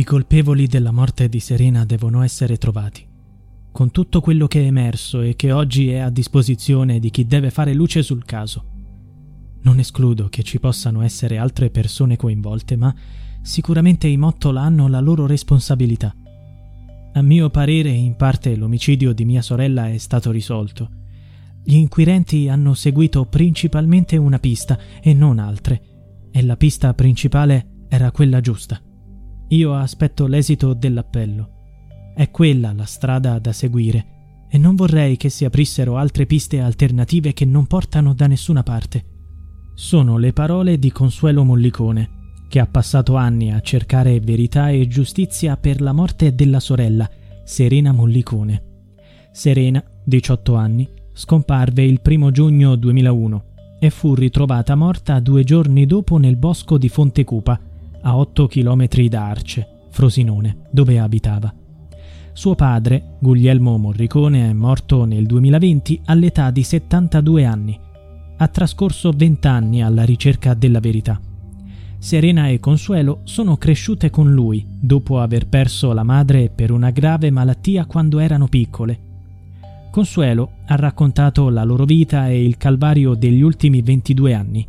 I colpevoli della morte di Serena devono essere trovati. Con tutto quello che è emerso e che oggi è a disposizione di chi deve fare luce sul caso. Non escludo che ci possano essere altre persone coinvolte, ma sicuramente i Mottola hanno la loro responsabilità. A mio parere, in parte l'omicidio di mia sorella è stato risolto. Gli inquirenti hanno seguito principalmente una pista e non altre, e la pista principale era quella giusta. Io aspetto l'esito dell'appello. È quella la strada da seguire, e non vorrei che si aprissero altre piste alternative che non portano da nessuna parte. Sono le parole di Consuelo Mollicone, che ha passato anni a cercare verità e giustizia per la morte della sorella, Serena Mollicone. Serena, 18 anni, scomparve il primo giugno 2001 e fu ritrovata morta due giorni dopo nel bosco di Fontecupa, a 8 km da Arce, Frosinone, dove abitava. Suo padre, Guglielmo Morricone, è morto nel 2020 all'età di 72 anni ha trascorso vent'anni alla ricerca della verità. Serena e Consuelo sono cresciute con lui dopo aver perso la madre per una grave malattia quando erano piccole. Consuelo ha raccontato la loro vita e il calvario degli ultimi 22 anni.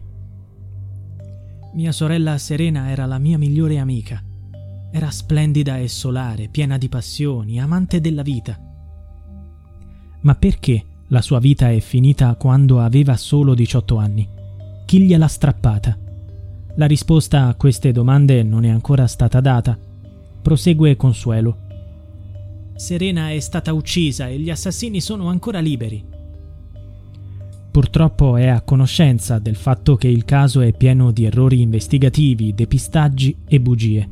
Mia sorella Serena era la mia migliore amica. Era splendida e solare, piena di passioni, amante della vita. Ma perché la sua vita è finita quando aveva solo 18 anni. Chi gliel'ha strappata? La risposta a queste domande non è ancora stata data. Prosegue Consuelo. Serena è stata uccisa e gli assassini sono ancora liberi. Purtroppo è a conoscenza del fatto che il caso è pieno di errori investigativi, depistaggi e bugie.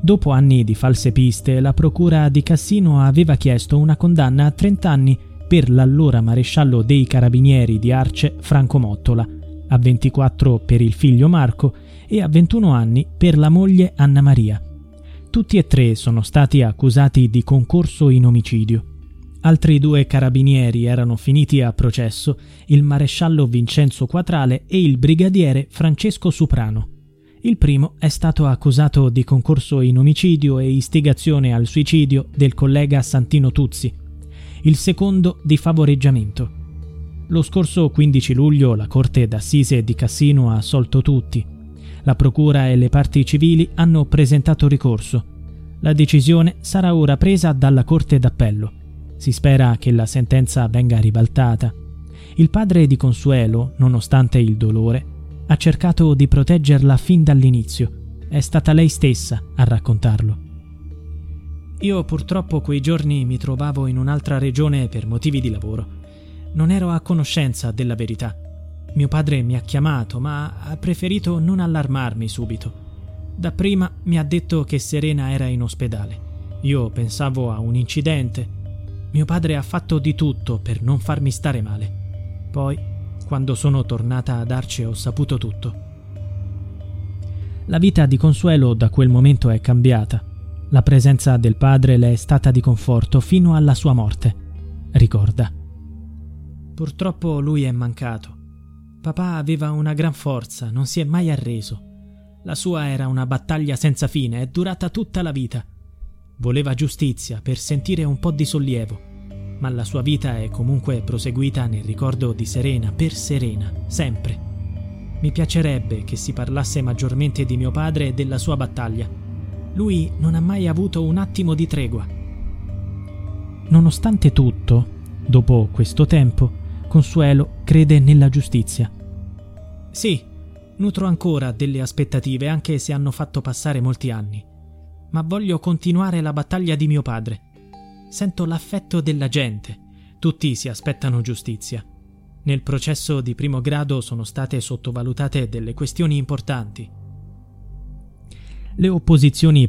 Dopo anni di false piste, la procura di Cassino aveva chiesto una condanna a 30 anni per l'allora maresciallo dei carabinieri di Arce Franco Mottola, a 24 per il figlio Marco e a 21 anni per la moglie Anna Maria. Tutti e tre sono stati accusati di concorso in omicidio. Altri due carabinieri erano finiti a processo, il maresciallo Vincenzo Quatrale e il brigadiere Francesco Suprano. Il primo è stato accusato di concorso in omicidio e istigazione al suicidio del collega Santino Tuzzi, il secondo di favoreggiamento. Lo scorso 15 luglio la Corte d'Assise di Cassino ha assolto tutti. La Procura e le parti civili hanno presentato ricorso. La decisione sarà ora presa dalla Corte d'Appello. Si spera che la sentenza venga ribaltata. Il padre di Consuelo, nonostante il dolore, ha cercato di proteggerla fin dall'inizio. È stata lei stessa a raccontarlo. Io purtroppo quei giorni mi trovavo in un'altra regione per motivi di lavoro. Non ero a conoscenza della verità. Mio padre mi ha chiamato, ma ha preferito non allarmarmi subito. Dapprima mi ha detto che Serena era in ospedale. Io pensavo a un incidente. Mio padre ha fatto di tutto per non farmi stare male. Poi, quando sono tornata ad Arce, ho saputo tutto. La vita di Consuelo da quel momento è cambiata. La presenza del padre le è stata di conforto fino alla sua morte, ricorda. Purtroppo lui è mancato. Papà aveva una gran forza, non si è mai arreso. La sua era una battaglia senza fine, è durata tutta la vita. Voleva giustizia per sentire un po' di sollievo, ma la sua vita è comunque proseguita nel ricordo di Serena, per Serena, sempre. Mi piacerebbe che si parlasse maggiormente di mio padre e della sua battaglia lui non ha mai avuto un attimo di tregua. Nonostante tutto, dopo questo tempo, Consuelo crede nella giustizia. Sì, nutro ancora delle aspettative anche se hanno fatto passare molti anni, ma voglio continuare la battaglia di mio padre. Sento l'affetto della gente, tutti si aspettano giustizia. Nel processo di primo grado sono state sottovalutate delle questioni importanti le opposizioni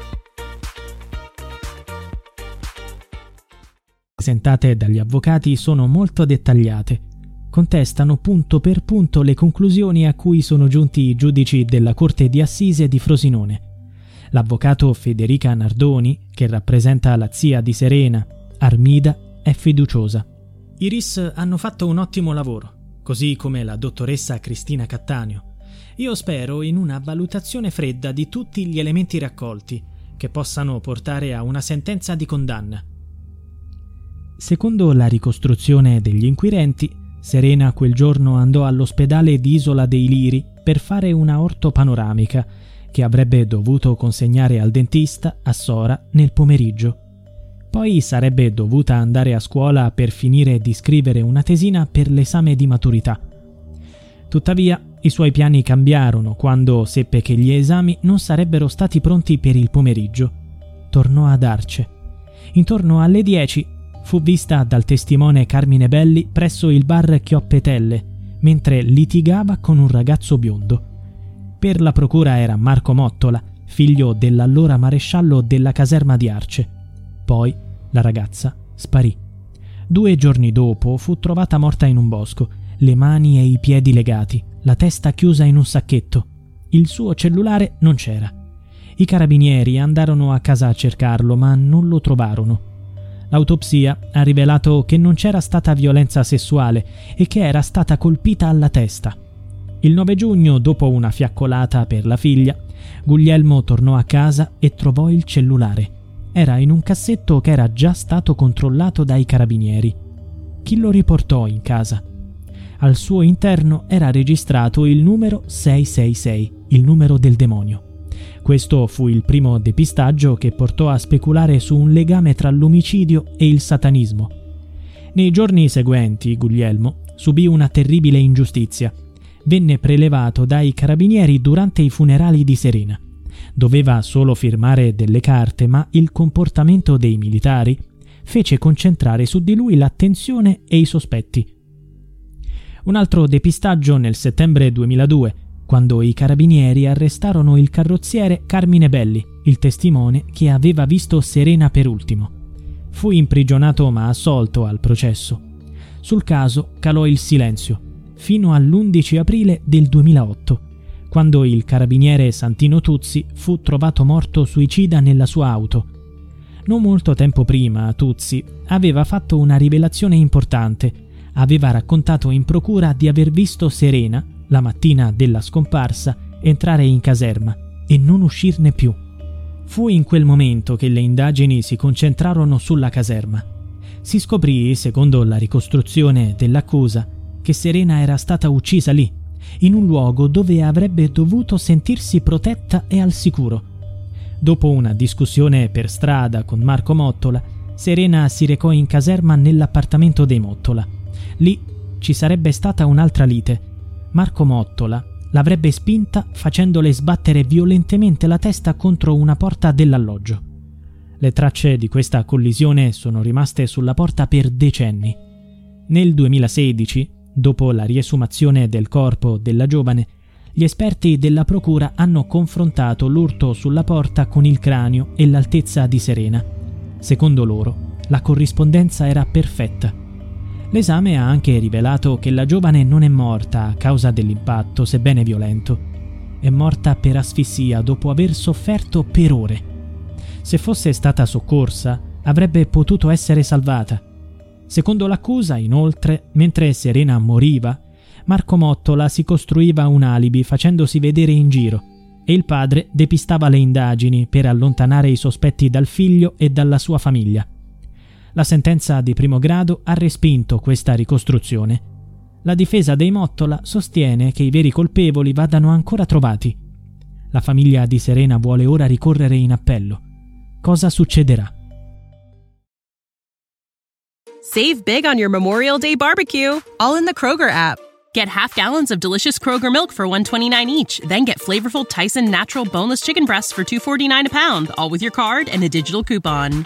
Presentate dagli avvocati sono molto dettagliate. Contestano punto per punto le conclusioni a cui sono giunti i giudici della Corte di Assise di Frosinone. L'avvocato Federica Nardoni, che rappresenta la zia di Serena, Armida, è fiduciosa. I RIS hanno fatto un ottimo lavoro, così come la dottoressa Cristina Cattaneo. Io spero in una valutazione fredda di tutti gli elementi raccolti, che possano portare a una sentenza di condanna. Secondo la ricostruzione degli inquirenti, Serena quel giorno andò all'ospedale di Isola dei Liri per fare una ortopanoramica che avrebbe dovuto consegnare al dentista a Sora nel pomeriggio. Poi sarebbe dovuta andare a scuola per finire di scrivere una tesina per l'esame di maturità. Tuttavia, i suoi piani cambiarono quando seppe che gli esami non sarebbero stati pronti per il pomeriggio. Tornò ad Arce. Intorno alle 10 fu vista dal testimone Carmine Belli presso il bar Chioppetelle, mentre litigava con un ragazzo biondo. Per la procura era Marco Mottola, figlio dell'allora maresciallo della caserma di Arce. Poi la ragazza sparì. Due giorni dopo fu trovata morta in un bosco, le mani e i piedi legati, la testa chiusa in un sacchetto. Il suo cellulare non c'era. I carabinieri andarono a casa a cercarlo, ma non lo trovarono. L'autopsia ha rivelato che non c'era stata violenza sessuale e che era stata colpita alla testa. Il 9 giugno, dopo una fiaccolata per la figlia, Guglielmo tornò a casa e trovò il cellulare. Era in un cassetto che era già stato controllato dai carabinieri. Chi lo riportò in casa? Al suo interno era registrato il numero 666, il numero del demonio. Questo fu il primo depistaggio che portò a speculare su un legame tra l'omicidio e il satanismo. Nei giorni seguenti Guglielmo subì una terribile ingiustizia. Venne prelevato dai carabinieri durante i funerali di Serena. Doveva solo firmare delle carte, ma il comportamento dei militari fece concentrare su di lui l'attenzione e i sospetti. Un altro depistaggio nel settembre 2002 quando i carabinieri arrestarono il carrozziere Carmine Belli, il testimone che aveva visto Serena per ultimo. Fu imprigionato ma assolto al processo. Sul caso calò il silenzio, fino all'11 aprile del 2008, quando il carabiniere Santino Tuzzi fu trovato morto suicida nella sua auto. Non molto tempo prima, Tuzzi aveva fatto una rivelazione importante. Aveva raccontato in procura di aver visto Serena la mattina della scomparsa, entrare in caserma e non uscirne più. Fu in quel momento che le indagini si concentrarono sulla caserma. Si scoprì, secondo la ricostruzione dell'accusa, che Serena era stata uccisa lì, in un luogo dove avrebbe dovuto sentirsi protetta e al sicuro. Dopo una discussione per strada con Marco Mottola, Serena si recò in caserma nell'appartamento dei Mottola. Lì ci sarebbe stata un'altra lite Marco Mottola l'avrebbe spinta facendole sbattere violentemente la testa contro una porta dell'alloggio. Le tracce di questa collisione sono rimaste sulla porta per decenni. Nel 2016, dopo la riesumazione del corpo della giovane, gli esperti della procura hanno confrontato l'urto sulla porta con il cranio e l'altezza di Serena. Secondo loro, la corrispondenza era perfetta. L'esame ha anche rivelato che la giovane non è morta a causa dell'impatto, sebbene violento. È morta per asfissia dopo aver sofferto per ore. Se fosse stata soccorsa, avrebbe potuto essere salvata. Secondo l'accusa, inoltre, mentre Serena moriva, Marco Mottola si costruiva un alibi facendosi vedere in giro e il padre depistava le indagini per allontanare i sospetti dal figlio e dalla sua famiglia. La sentenza di primo grado ha respinto questa ricostruzione. La difesa dei Mottola sostiene che i veri colpevoli vadano ancora trovati. La famiglia di Serena vuole ora ricorrere in appello. Cosa succederà? Save big on your Memorial Day barbecue, all in the Kroger app. Get half gallons of delicious Kroger milk for 129 each, then get flavorful Tyson natural boneless chicken breasts for 249 a pound, all with your card and a digital coupon.